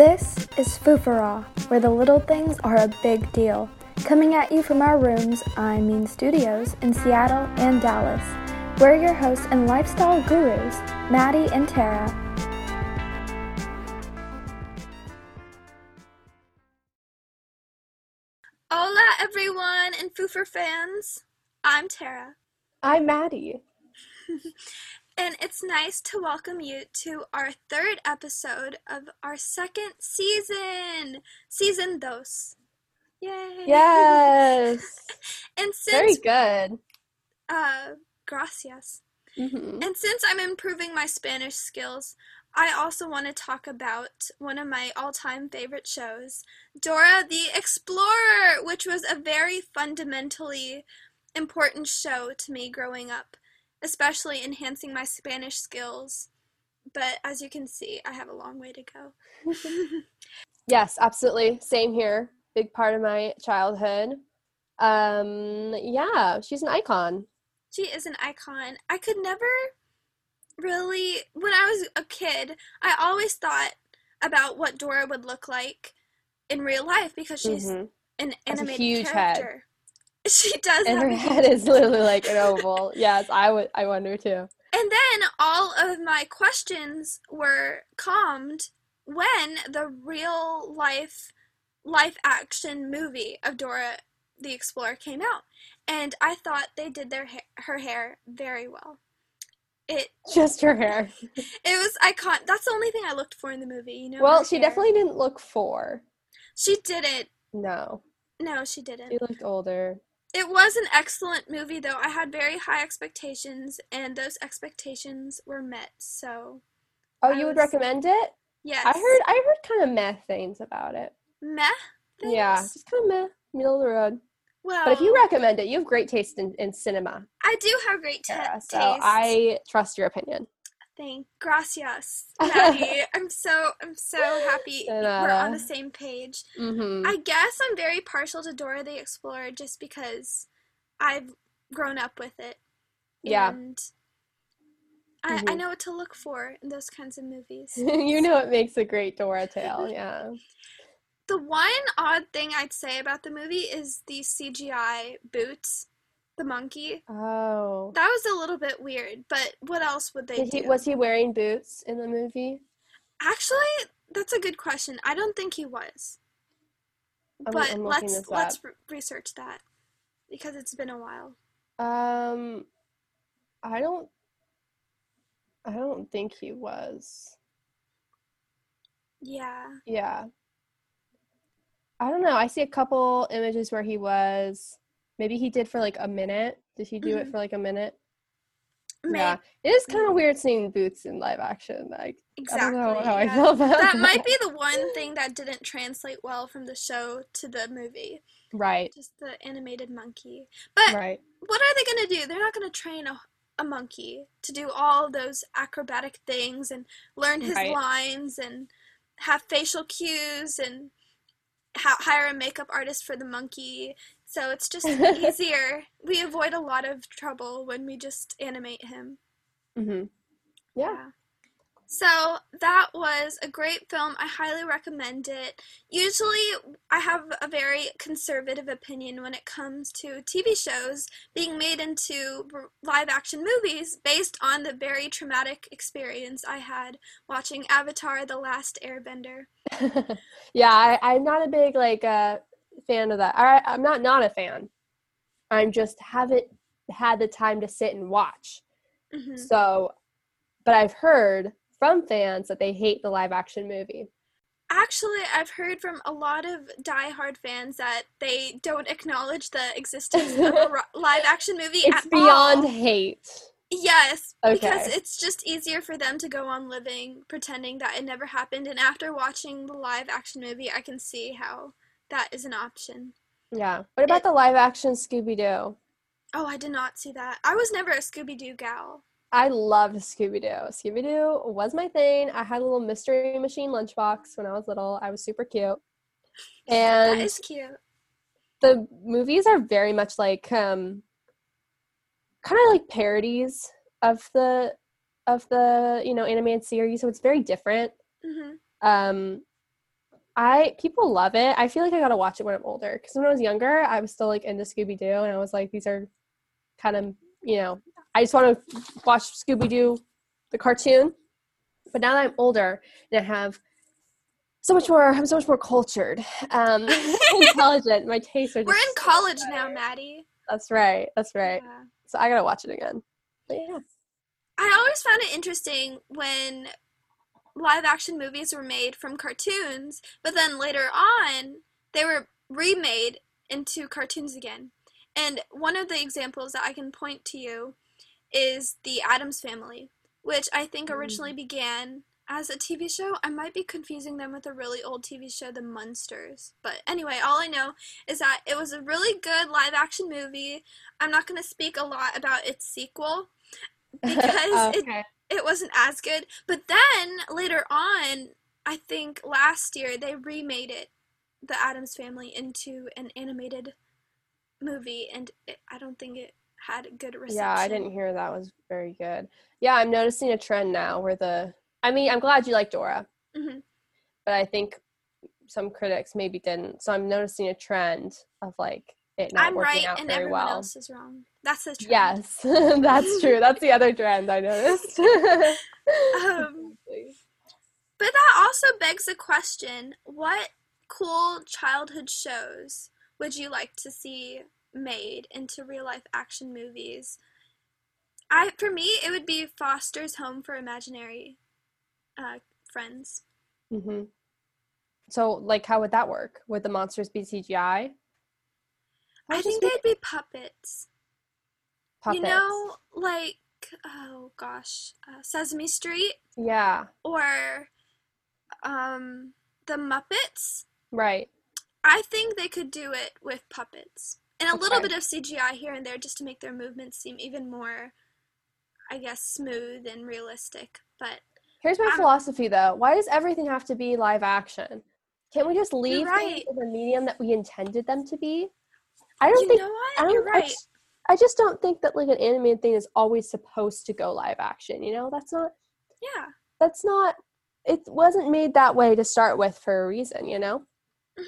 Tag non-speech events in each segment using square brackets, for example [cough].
This is Foofara, where the little things are a big deal. Coming at you from our rooms, I mean studios, in Seattle and Dallas. We're your hosts and lifestyle gurus, Maddie and Tara. Hola, everyone, and Foofer fans. I'm Tara, I'm Maddie. [laughs] and it's nice to welcome you to our third episode of our second season, season dos. Yay! Yes. [laughs] and since. Very good. uh, gracias. hmm And since I'm improving my Spanish skills, I also want to talk about one of my all time favorite shows, Dora the Explorer, which was a very fundamentally important show to me growing up, especially enhancing my Spanish skills. But as you can see, I have a long way to go. [laughs] Yes, absolutely. Same here. Big part of my childhood. Um, yeah, she's an icon. She is an icon. I could never really, when I was a kid, I always thought about what Dora would look like in real life because she's Mhm. an Has a animated huge head. [laughs] She does And her head is [laughs] literally like an oval. yes, I would. I wonder too. And then all of my questions were calmed when the real life life action movie of Dora the Explorer came out. And I thought they did their ha- her hair very well. It Just her hair. [laughs] it was icon that's the only thing I looked for in the movie, you know. Well, she hair. definitely didn't look four. She didn't. No, No, she didn't. she looked older. It was an excellent movie though. I had very high expectations and those expectations were met. So, Oh, I you would was- recommend it? yes. I heard. I heard kind of meh things about it. meh. Yeah, just kind of meh, middle of the road. Well, But if you recommend it, you have great taste in, in cinema, I do have great ta Tara. taste. So I trust your opinion. Thank gracias, [laughs] Maddie. I'm so I'm so happy we're on the same page. Mm-hmm. I guess I'm very partial to Dora the Explorer just because I've grown up with it. Yeah. And I, I Mhm. know what to look for in those kinds of movies. [laughs] you know it makes a great Dora tale. [laughs] Yeah. The one odd thing I'd say about the movie is the CGI boots, the monkey. Oh. That was a little bit weird, but what else would they Did he, do? was he wearing boots in the movie? Actually, that's a good question. I don't think he was. I'm- but I'm let's let's re- research that because it's been a while. Um, I don't. I don't think he was. Yeah. Yeah. I don't know. I see a couple images where he was. Maybe he did for like a minute. Did he do it Mhm. for like a minute? Yeah. It is kind of weird seeing boots in live action. Like Exactly. I don't know how I feel about that. that might be the one thing that didn't translate well from the show to the movie. Right. Just the animated monkey. But Right. what are they going to do? They're not going to train a, a monkey to do all those acrobatic things and learn his Right. lines and have facial cues and ha- hire a makeup artist for the monkey. So it's just [laughs] easier. We avoid a lot of trouble when we just animate him. Mm-hmm. Yeah. So that was a great film. I highly recommend it. Usually, I have a very conservative opinion when it comes to TV shows being made into live action movies based on the very traumatic experience I had watching Avatar The Last Airbender. [laughs] yeah, I, I'm not a big like uh, fan of that. I, I'm not not a fan. I'm just haven't had the time to sit and watch. hmm So, but I've heard from fans that they hate the live action movie. Actually, I've heard from a lot of die-hard fans that they don't acknowledge the existence of a [laughs] live action movie It's beyond all. hate. Yes, because it's just easier for them to go on living pretending that it never happened. And after watching the live action movie, I can see how that is an option. Yeah. What about the live action Scooby Doo? Oh, I did not see that. I was never a Scooby Doo gal. I loved Scooby Doo. Scooby Doo was my thing. I had a little mystery machine lunchbox when I was little. I was super cute. And is cute. the movies are very much like um kind of like parodies of the of the you know animated series so it's very different hmm um I people love it. I feel like I gotta watch it when I'm older because when I was younger, I was still like into Scooby Doo, and I was like, these are kind of you know, I just want to watch Scooby Doo, the cartoon. But now that I'm older and I have so much more, I'm so much more cultured, um, [laughs] intelligent. My tastes are. We're in college much now. Maddie. That's right. That's right. Yeah. So I gotta watch it again. But yeah. I always found it interesting when live action movies were made from cartoons, but then later on they were remade into cartoons again. And one of the examples that I can point to you is The Addams Family, which I think Mm. originally began as a TV show. I might be confusing them with a really old TV show, The Munsters. But anyway, all I know is that it was a really good live action movie. I'm not going to speak a lot about its sequel [laughs] because okay. it wasn't as good. But then later on, I think last year they remade it, The Addams Family, into an animated movie, and it, I don't think it had a good reception. Yeah, I didn't hear that was very good. Yeah, I'm noticing a trend now where the. I mean, I'm glad you like Dora, Mhm. but I think some critics maybe didn't. So I'm noticing a trend of like it not I'm working right, out and very everyone well. else is wrong. That's the trend. Yes, [laughs] that's true. That's the other trend I noticed. [laughs] [laughs] Um, but that also begs the question: What cool childhood shows would you like to see made into real life action movies? I, for me, it would be Foster's Home for Imaginary uh, Friends. hmm So, like, how would that work? Would the monsters be CGI? Or I think they'd be puppets. puppets? You know, like oh gosh, uh, Sesame Street Yeah, or um, the Muppets. right. I think they could do it with puppets and a little bit of CGI here and there just to make their movements seem even more, I guess, smooth and realistic. But Here's my Um, philosophy though. Why does everything have to be live action? Can't we just leave things in the medium that we intended them to be? I don't you think know what? I don't You're I right. just, I just don't think that like an animated thing is always supposed to go live action, you know? That's not yeah. that's not it wasn't made that way to start with for a reason, you know? Mhm.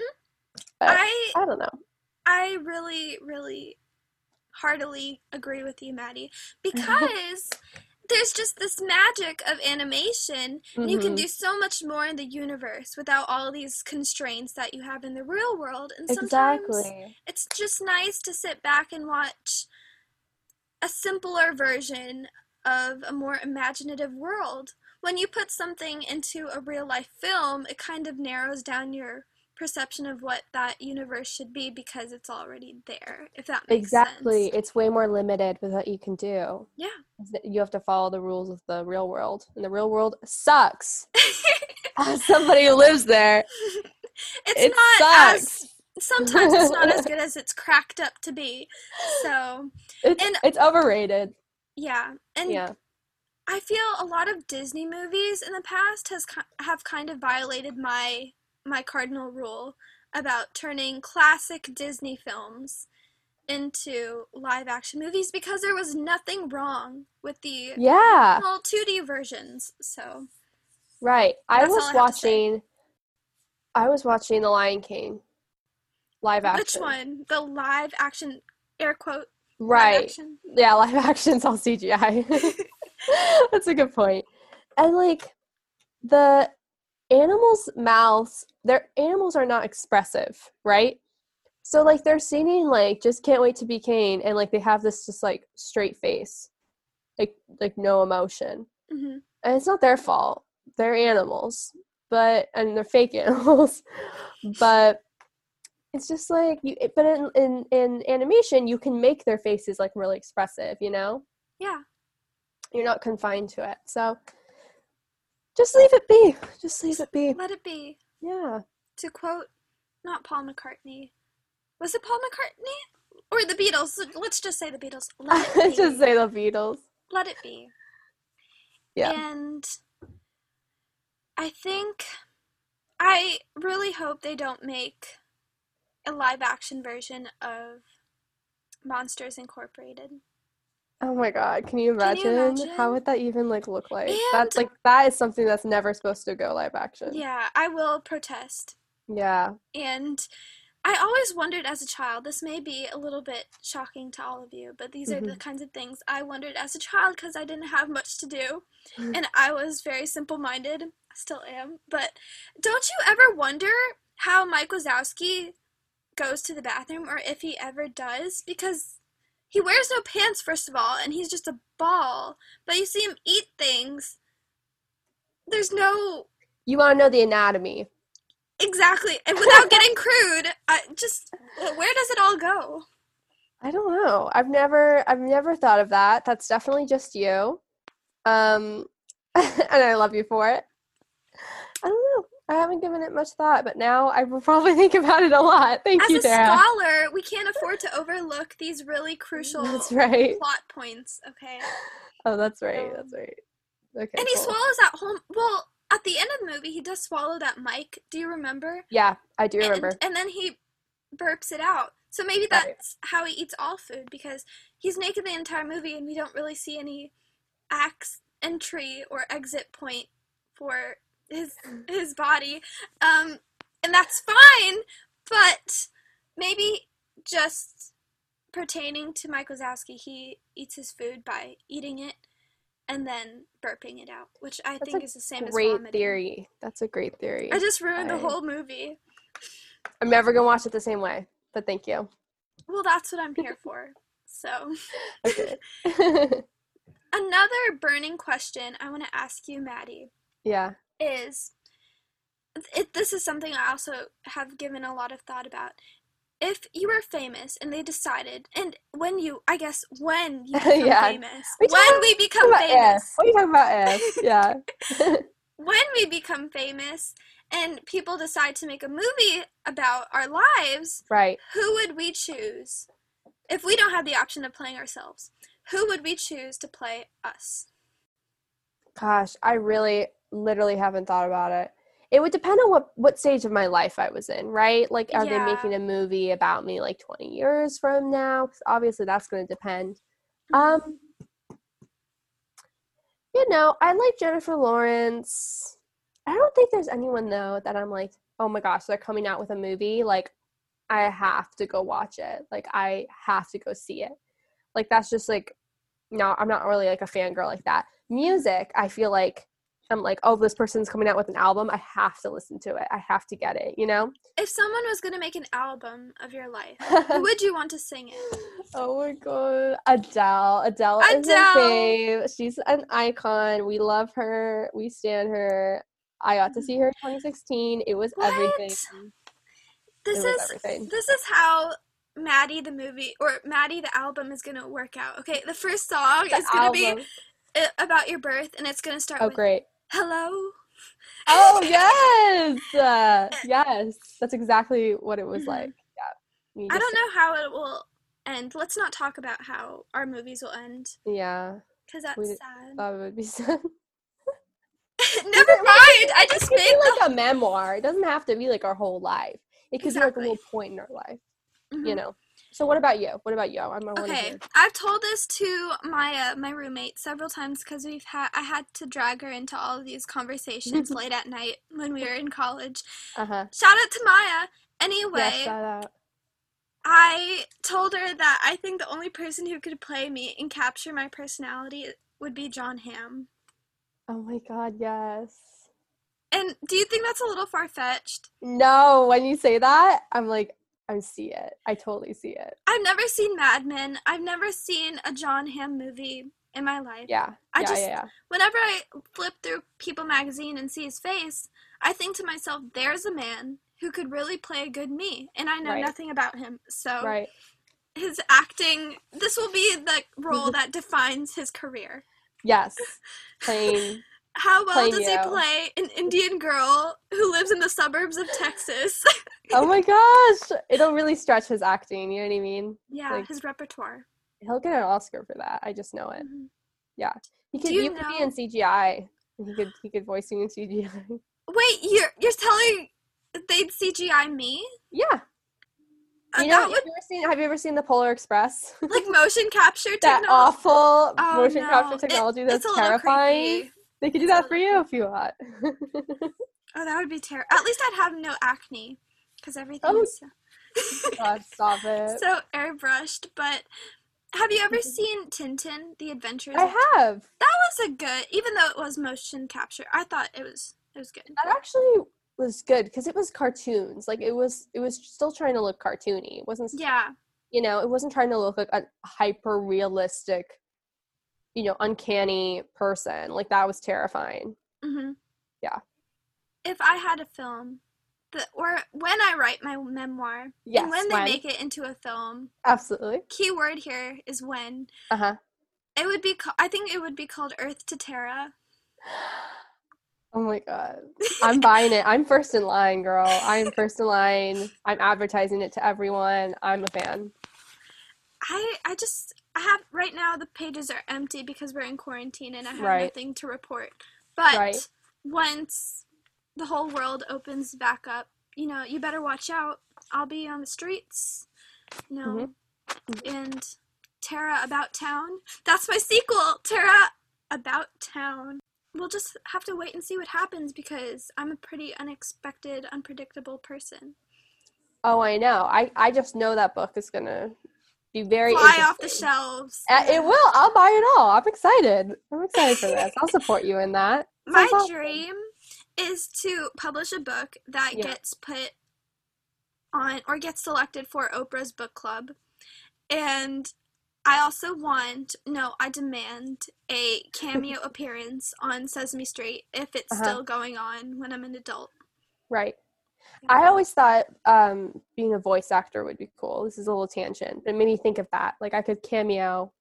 But I I don't know. I really, really heartily agree with you, Maddie, [laughs] because there's just this magic of animation, and you can Mhm. do so much more in the universe without all these constraints that you have in the real world. And sometimes Exactly. it's just nice to sit back and watch a simpler version of a more imaginative world. When you put something into a real life film, it kind of narrows down your perception of what that universe should be because it's already there, if that makes sense. Exactly. sense. It's way more limited with what you can do. Yeah. You have to follow the rules of the real world. And the real world sucks. [laughs] As somebody who lives there, [laughs] it's it not sucks. as sometimes it's not as [laughs] good as it's cracked up to be. So, It's, and- it's overrated. yeah. And Yeah. I feel a lot of Disney movies in the past has have kind of violated my my cardinal rule about turning classic Disney films into live action movies because there was nothing wrong with the Yeah. well 2D versions. So, Right. I was I have to say. watching I was watching The Lion King live action. which one? The live action air quote live Right. action? Yeah, live action's all CGI. [laughs] [laughs] That's a good point. And like the animals' mouths, their animals are not expressive, right? So like they're singing like just can't wait to be Kane and like they have this just like straight face. Like like no emotion. hmm And it's not their fault. They're animals. But and they're fake [laughs] animals. but it's just like you but in, in in animation you can make their faces like really expressive, you know? Yeah. You're not confined to it. So just leave it be. Just leave it be. Let it be. Yeah. To quote, not Paul McCartney. Was it Paul McCartney or the Beatles? Let's just say the Beatles. Let it [laughs] be. just say the Beatles. Let it be. Yeah. And I think I really hope they don't make a live action version of Monsters Incorporated. Oh my god, can you Can you imagine? How would that even like look like? And- That's like that is something that's never supposed to go live action. Yeah, I will protest. Yeah. And I always wondered as a child, this may be a little bit shocking to all of you, but these are the Mhm. kinds of things I wondered as a child because I didn't have much to do. [laughs] and I was very simple minded. Still am. But don't you ever wonder how Mike Wazowski goes to the bathroom or if he ever does? Because he wears no pants, first of all, and he's just a ball. But you see him eat things. There's no You want to know the anatomy. Exactly. And without getting crude, I just where does it all go? I don't know. I've never I've never thought of that. That's definitely just you. Um [laughs] and I love you for it. I don't know. I haven't given it much thought, but now I will [laughs] probably think about it a lot. Thank As you, a scholar, we can't afford to overlook these really crucial That's right. plot points, okay? Oh, that's right. Um, That's right. Okay. and he cool. swallows that whole well, at the end of the movie he does swallow that mic. Do you remember? Yeah, I do remember. And, and then he burps it out. So maybe Right. that's how he eats all food because he's naked the entire movie and we don't really see any axe entry or exit point for his his body. Um and that's fine, but maybe just pertaining to Mike Wazowski, he eats his food by eating it and then burping it out, which I That's think is the same as Great theory. That's a great theory. I just ruined the whole movie. I'm never gonna watch it the same way, but thank you. Well, that's what I'm here for. So, [laughs] Okay. [laughs] another burning question I want to ask you, Maddie, yeah. Is it, this is something I also have given a lot of thought about. If you were famous and they decided, and when you, I guess, when you [laughs] become Yeah. famous, We when we become famous, if. What are you talking about if? Yeah. [laughs] when we become famous, and people decide to make a movie about our lives, right. who would we choose? If we don't have the option of playing ourselves, who would we choose to play us? Gosh, I really literally haven't thought about it. It would depend on what what stage of my life I was in, right? Like are Yeah. they making a movie about me like 20 years from now? 'Cause obviously that's going to depend. Um you know, I like Jennifer Lawrence. I don't think there's anyone though that I'm like, "Oh my gosh, they're coming out with a movie like I have to go watch it. Like I have to go see it." Like that's just like no, I'm not really like a fangirl like that. Music, I feel like I'm like, oh, this person's coming out with an album. I have to listen to it. I have to get it, you know? If someone was going to make an album of your life, who [laughs] would you want to sing it? oh my god. Adele. Adele, is my fave. She's an icon. We love her. We stand her. I got to see her in 2016. It was What? everything. This was is everything. this is how Maddie the movie or Maddie the album is going to work out. Okay, the first song The is going to be album. uh, about your birth and it's going to start Oh, with great. Hello. Oh, [laughs] yes. Uh, yes. That's exactly what it was Mhm. like. Yeah. You I don't know how it will end. Let's not talk about how our movies will end Yeah. cuz that's We- sad. That would be [laughs] sad. [laughs] Never mind. I just made the like a memoir. It doesn't have to be like our whole life. It could be like a little point in our life, you Mhm. know. So what about you? What about you? I'm Okay. I've told this to my uh, my roommate several times because we've had I had to drag her into all of these conversations [laughs] late at night when we were in college. Uh-huh. Shout out to Maya. Anyway, Yes, shout out. I told her that I think the only person who could play me and capture my personality would be John Hamm. Oh my god, yes. And do you think that's a little far fetched? No, when you say that, I'm like, I see it. I totally see it. I've never seen Mad Men. I've never seen a John Hamm movie in my life. Yeah. I yeah, just- yeah, yeah. Whenever I flip through People magazine and see his face, I think to myself, there's a man who could really play a good me, and I know Right. nothing about him. So Right. his acting, this will be the role that defines his career. Yes. [laughs] Playing How well does he play an Indian girl who lives in the suburbs of Texas? Oh my gosh. It'll really stretch his acting, you know what I mean? yeah, Like- his repertoire. He'll get an Oscar for that. I just know it. Mhm. He could you you, could be in CGI. He could he could voice you in CGI. [laughs] Wait, you're you're telling they'd CGI me? Yeah. Uh, You know, have would you ever seen have you ever seen the Polar Express? [laughs] like motion capture technology. that awful Oh, motion no. capture It- technology it's that's terrifying. creepy. They could do that for you if you want. [laughs] Oh, that would be terrible. At least I'd have no acne because everything's Oh. so, [laughs] God, stop it. so airbrushed. But have you ever mm-hmm. seen Tintin: The Adventures? I have. That was a good, even though it was motion capture. I thought it was it was good. That actually was good because it was cartoons. Like it was, it was still trying to look cartoony. It wasn't, Yeah, you know, it wasn't trying to look like a hyper realistic, you know, uncanny person. Like that was terrifying. hmm Yeah. If I had a film, the or when I write my memoir, Yes, and when they when. make it into a film, Absolutely. key word here is when. Uh huh. It would be. I think it would be called Earth to Terra. Oh my god. I'm buying it. I'm first in line, girl. I'm first in line. I'm advertising it to everyone. I'm a fan. I I just I have right now the pages are empty because we're in quarantine and I have Right. nothing to report. But Right. once the whole world opens back up, you know, you better watch out. I'll be on the streets, you know, Mm-hmm. and Tara About Town. That's my sequel, Tara About Town. We'll just have to wait and see what happens because I'm a pretty unexpected, unpredictable person. Oh, I know. I I just know that book is gonna be very Fly off the shelves. Uh, it will. I'll buy it all. I'm excited. I'm excited for this. I'll support you in that. My awesome. dream is to publish a book that Yeah. gets put on or gets selected for Oprah's book club. And I also want, no, I demand a cameo [laughs] appearance on Sesame Street if it's Uh-huh. still going on when I'm an adult. Right. I always thought um, being a voice actor would be cool. This is a little tangent, but it made me think of that. Like I could cameo.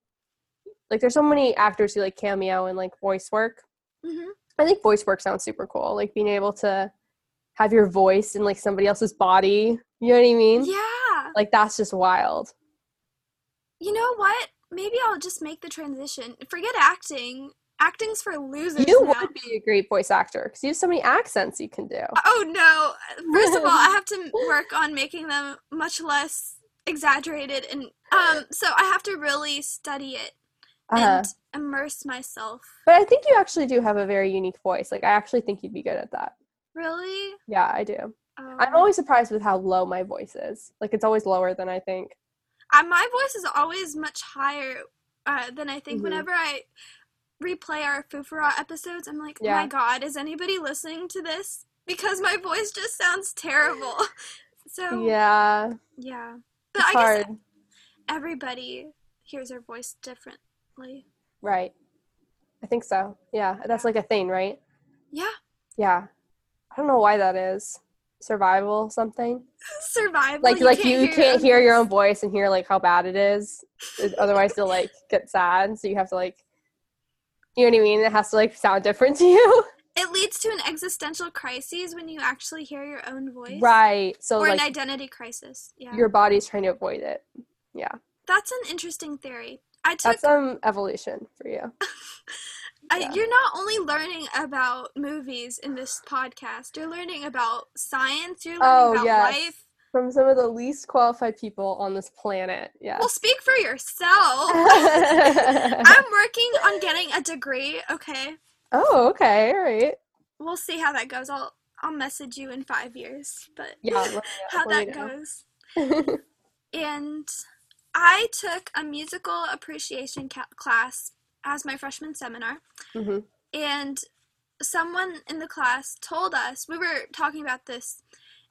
Like there's so many actors who like cameo and like voice work. hmm I think voice work sounds super cool. Like being able to have your voice in like somebody else's body. You know what I mean? Yeah. Like that's just wild. You know what? Maybe I'll just make the transition. Forget acting. Acting's for losers You now. would be a great voice actor because you have so many accents you can do. Oh no! First of all, I [laughs] have to work on making them much less exaggerated, and um, so I have to really study it Uh-huh. and immerse myself. But I think you actually do have a very unique voice. Like I actually think you'd be good at that. Really? Yeah, I do. Um, I'm always surprised with how low my voice is. Like it's always lower than I think. uh, my voice is always much higher uh, than I think. Mhm. Whenever I replay our Foofara episodes, I'm like, oh Yeah. my God, is anybody listening to this? Because my voice just sounds terrible. [laughs] so Yeah, yeah, but it's I guess hard. everybody hears their voice differently. Right. I think so. Yeah, that's like a thing, right? Yeah. Yeah. I don't know why that is. Survival something. [laughs] survival. Like like you hear can't hear your own voice and hear like how bad it is. Otherwise you'll like get sad. So you have to like you know what I mean? It has to like sound different [laughs] to you. It leads to an existential crisis when you actually hear your own voice. right. So Or an identity crisis. Yeah. your body's trying to avoid it. Yeah. That's an interesting theory. I took. That's um evolution for you. [laughs] I, yeah. You're not only learning about movies in this podcast. You're learning about science. You're learning Oh, about yes. life. From some of the least qualified people on this planet. Yeah. Well, speak for yourself. [laughs] I'm working on getting a degree. Okay, oh, okay. All right. we'll see how that goes. I'll I'll message you in five years, but Yeah. me [laughs] how that goes. [laughs] and I took a musical appreciation ca- class as my freshman seminar, Mhm. and someone in the class told us we were talking about this,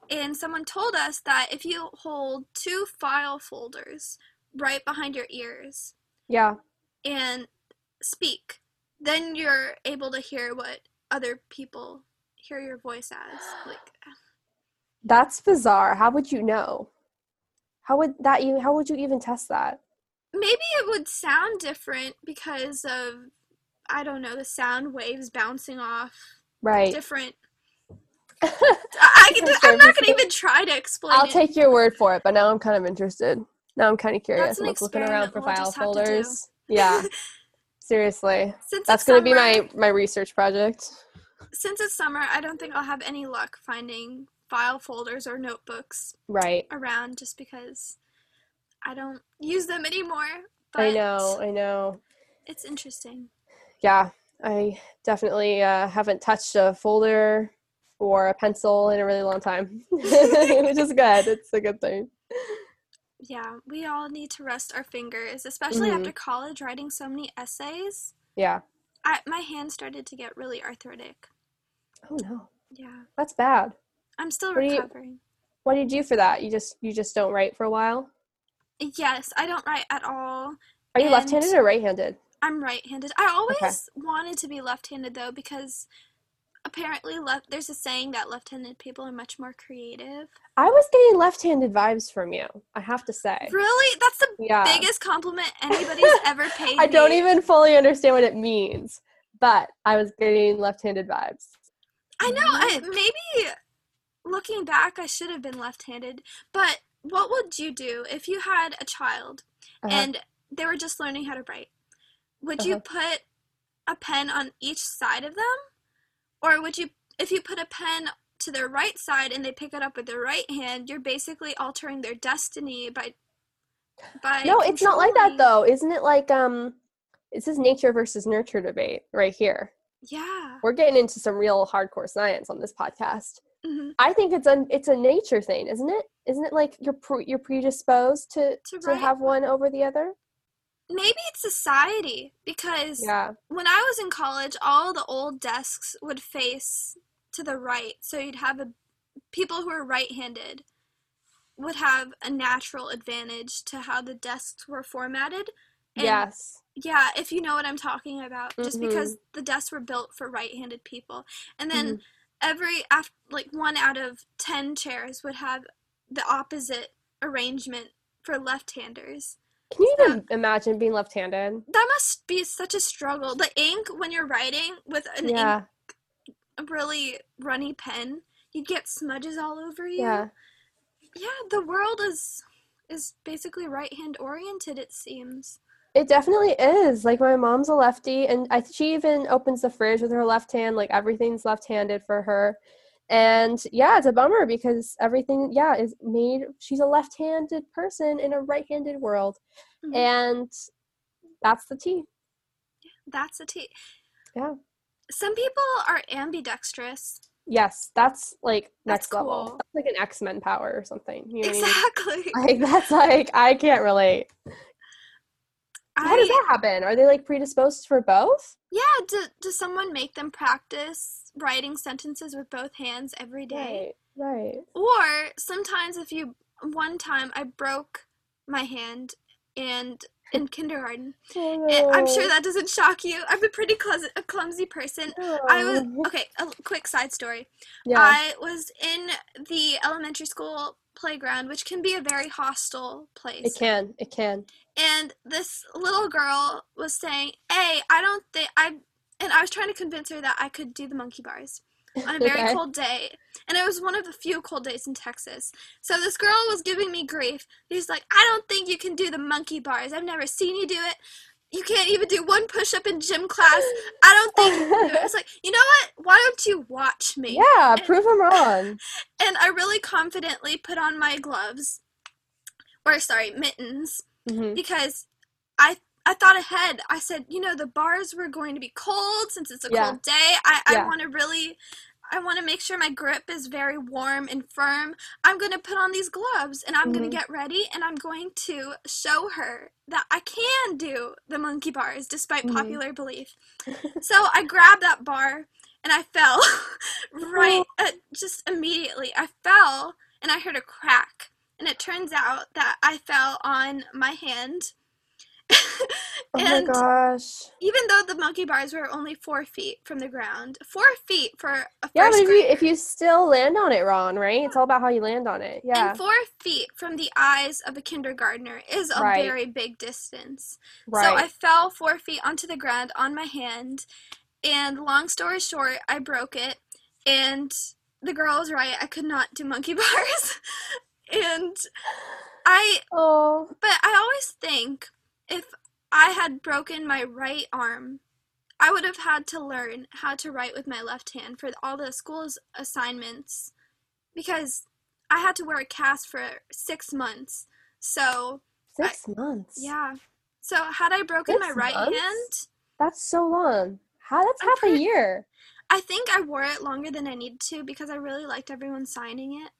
and someone told us that if you hold two file folders right behind your ears Yeah. and speak, then you're able to hear what other people hear your voice as. Like, That's bizarre. How would you know? How would that you how would you even test that? maybe it would sound different because of I don't know the sound waves bouncing off Right. different. I, can, I'm not going to even try to explain I'll it. take your word for it, but now I'm kind of interested. Now I'm kind of curious. I'm looking around for we'll file just have to do. folders. [laughs] Yeah. Seriously. since That's going to be my my research project. Since it's summer, I don't think I'll have any luck finding file folders or notebooks Right. around just because I don't use them anymore. But I know. I know. It's interesting. Yeah. I definitely uh, haven't touched a folder or a pencil in a really long time, [laughs] which is good. It's a good thing. Yeah, we all need to rest our fingers, especially Mhm. after college, writing so many essays. Yeah. I, my hand started to get really arthritic. Oh no, Yeah, that's bad. I'm still What do you- recovering. What do you do for that? You just you just don't write for a while. Yes, I don't write at all. Are you left-handed or right-handed? I'm right-handed. I always wanted to be left-handed though because apparently left there's a saying that left-handed people are much more creative. I was getting left-handed vibes from you. I have to say. Really? That's the Yeah. biggest compliment anybody's [laughs] ever paid I don't even fully understand what it means, but I was getting left-handed vibes. I know. I, maybe looking back, I should have been left-handed. But what would you do if you had a child Uh-huh. and they were just learning how to write? Would you put a pen on each side of them, or would you, if you put a pen to their right side and they pick it up with their right hand, you're basically altering their destiny by. By no, it's not like that though. Isn't it like um it's this nature versus nurture debate right here. Yeah. We're getting into some real hardcore science on this podcast. hmm I think it's a it's a nature thing, isn't it? Isn't it like you're pre- you're predisposed to To to have one over the other? Maybe it's society because Yeah. when I was in college, all the old desks would face to the right, so you'd have a people who are right-handed would have a natural advantage to how the desks were formatted. And yes. Yeah, if you know what I'm talking about, just Mhm. because the desks were built for right-handed people, and then Mhm. every af- like one out of ten chairs would have the opposite arrangement for left-handers. Can you even imagine being left-handed? That must be such a struggle. The ink when you're writing with an ink yeah. a really runny pen, you get smudges all over you. Yeah. Yeah, the world is is basically right hand oriented. It seems. It definitely is. Like my mom's a lefty, and I she even opens the fridge with her left hand. Like everything's left-handed for her, and yeah, it's a bummer because everything, yeah, is made. She's a left-handed person in a right-handed world, Mhm. and that's the tea. That's a T. Yeah. Some people are ambidextrous. Yes, that's like That's next level. cool. That's like an X-Men power or something. You know Exactly. I mean? Like that's like I can't relate. How does that happen? Are they like predisposed for both? yeah. Do, does someone make them practice writing sentences with both hands every day? Right. Right. Or sometimes if you one time I broke my hand and in [laughs] kindergarten. Oh, And I'm sure oh. that doesn't shock you. I'm a pretty clumsy, a clumsy person. I was Oh. okay. A quick side story. Yeah. I was in the elementary school playground, which can be a very hostile place. It can. It can. And this little girl was saying, "Hey, I don't think I." And I was trying to convince her that I could do the monkey bars on a [laughs] very Okay. cold day. And it was one of the few cold days in Texas. So this girl was giving me grief. She's like, I don't think you can do the monkey bars. I've never seen you do it. You can't even do one push up in gym class. I don't think. It's like, you know what? Why don't you watch me? Yeah, prove them wrong. [laughs] And I really confidently put on my gloves, or sorry, mittens, hmm because I I thought ahead. I said, you know, the bars were going to be cold since it's a Yeah. cold day. I, I want to really, I want to make sure my grip is very warm and firm. I'm going to put on these gloves and I'm going Mhm. to get ready and I'm going to show her that I can do the monkey bars despite Mhm. popular belief. so I grabbed that bar and I fell [laughs] [laughs] right uh, just immediately. I fell and I heard a crack. And it turns out that I fell on my hand. [laughs] Oh and my gosh. even though the monkey bars were only four feet from the ground, four feet for a first Yeah, but if you if you still land on it wrong, right? It's all about how you land on it. Yeah. and four feet from the eyes of a kindergartner is a Right. very big distance. right. So I fell four feet onto the ground on my hand, and long story short, I broke it. And the girl was right; I could not do monkey [laughs] bars. and I, oh. but I always think if I had broken my right arm, I would have had to learn how to write with my left hand for all the school's assignments because I had to wear a cast for six months. So Six months. yeah. So had I broken my right months? hand, That's so long. How that's I'm half a year. I think I wore it longer than I needed to because I really liked everyone signing it.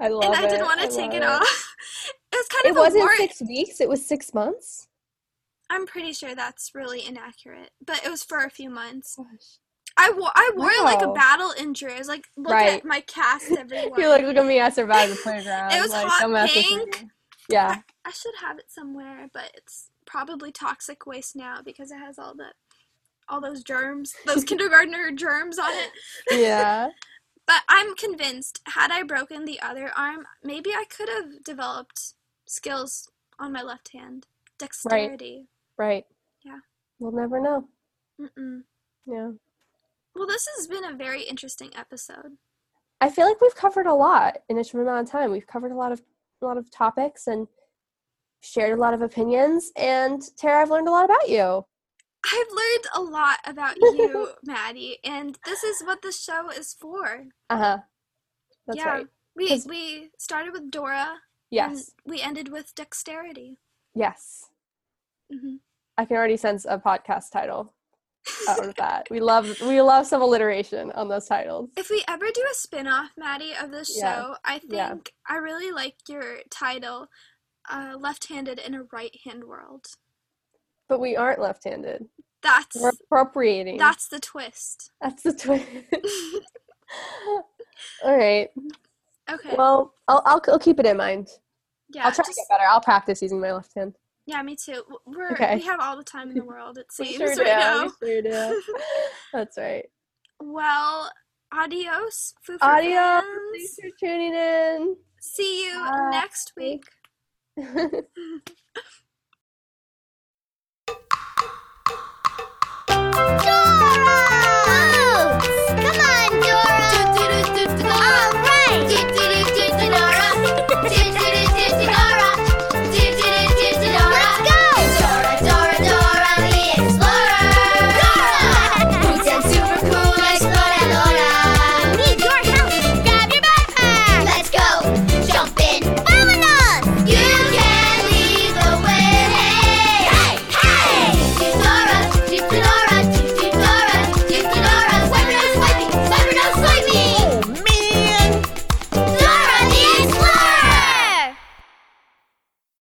I love and it. I didn't want to take it, off. [laughs] It was kind It of a wasn't war- six weeks. It was six months. I'm pretty sure that's really inaccurate, but it was for a few months. Gosh. I wore I wore it like a battle injury. I was like, look Right. at my cast [laughs] everywhere. You're like, look at me, I survived the playground. It was like, hot pink. Yeah, I should have it somewhere, but it's probably toxic waste now because it has all the all those germs, those [laughs] kindergartner germs on it. yeah. [laughs] But I'm convinced had I broken the other arm, maybe I could have developed skills on my left hand. Dexterity. Right. Yeah. We'll never know. Mm-mm. Yeah. Well, this has been a very interesting episode. I feel like we've covered a lot in a short amount of time. We've covered a lot of a lot of topics and shared a lot of opinions. And Tara, I've learned a lot about you. I've learned a lot about [laughs] you, Maddie, and this is what the show is for. Uh huh. That's yeah. right. We we started with Dora Yes. and we ended with dexterity. Yes. hmm I can already sense a podcast title out of that. We love we love some alliteration on those titles. If we ever do a spin-off, Maddie, of this Yeah. show, I think Yeah. I really like your title, uh, left-handed in a right-hand world. But we aren't left-handed. That's We're appropriating. that's the twist. That's the twist. [laughs] [laughs] All right. Okay. Well, I'll, I'll I'll keep it in mind. yeah. I'll try to get better. I'll practice using my left hand. yeah, me too. We're Okay. we have all the time in the world. It [laughs] We seems sure [laughs] right do. now. We sure do. [laughs] That's right. Well, adios, Foo Adios. fans. Thanks for tuning in. See you Bye. next week. Dora!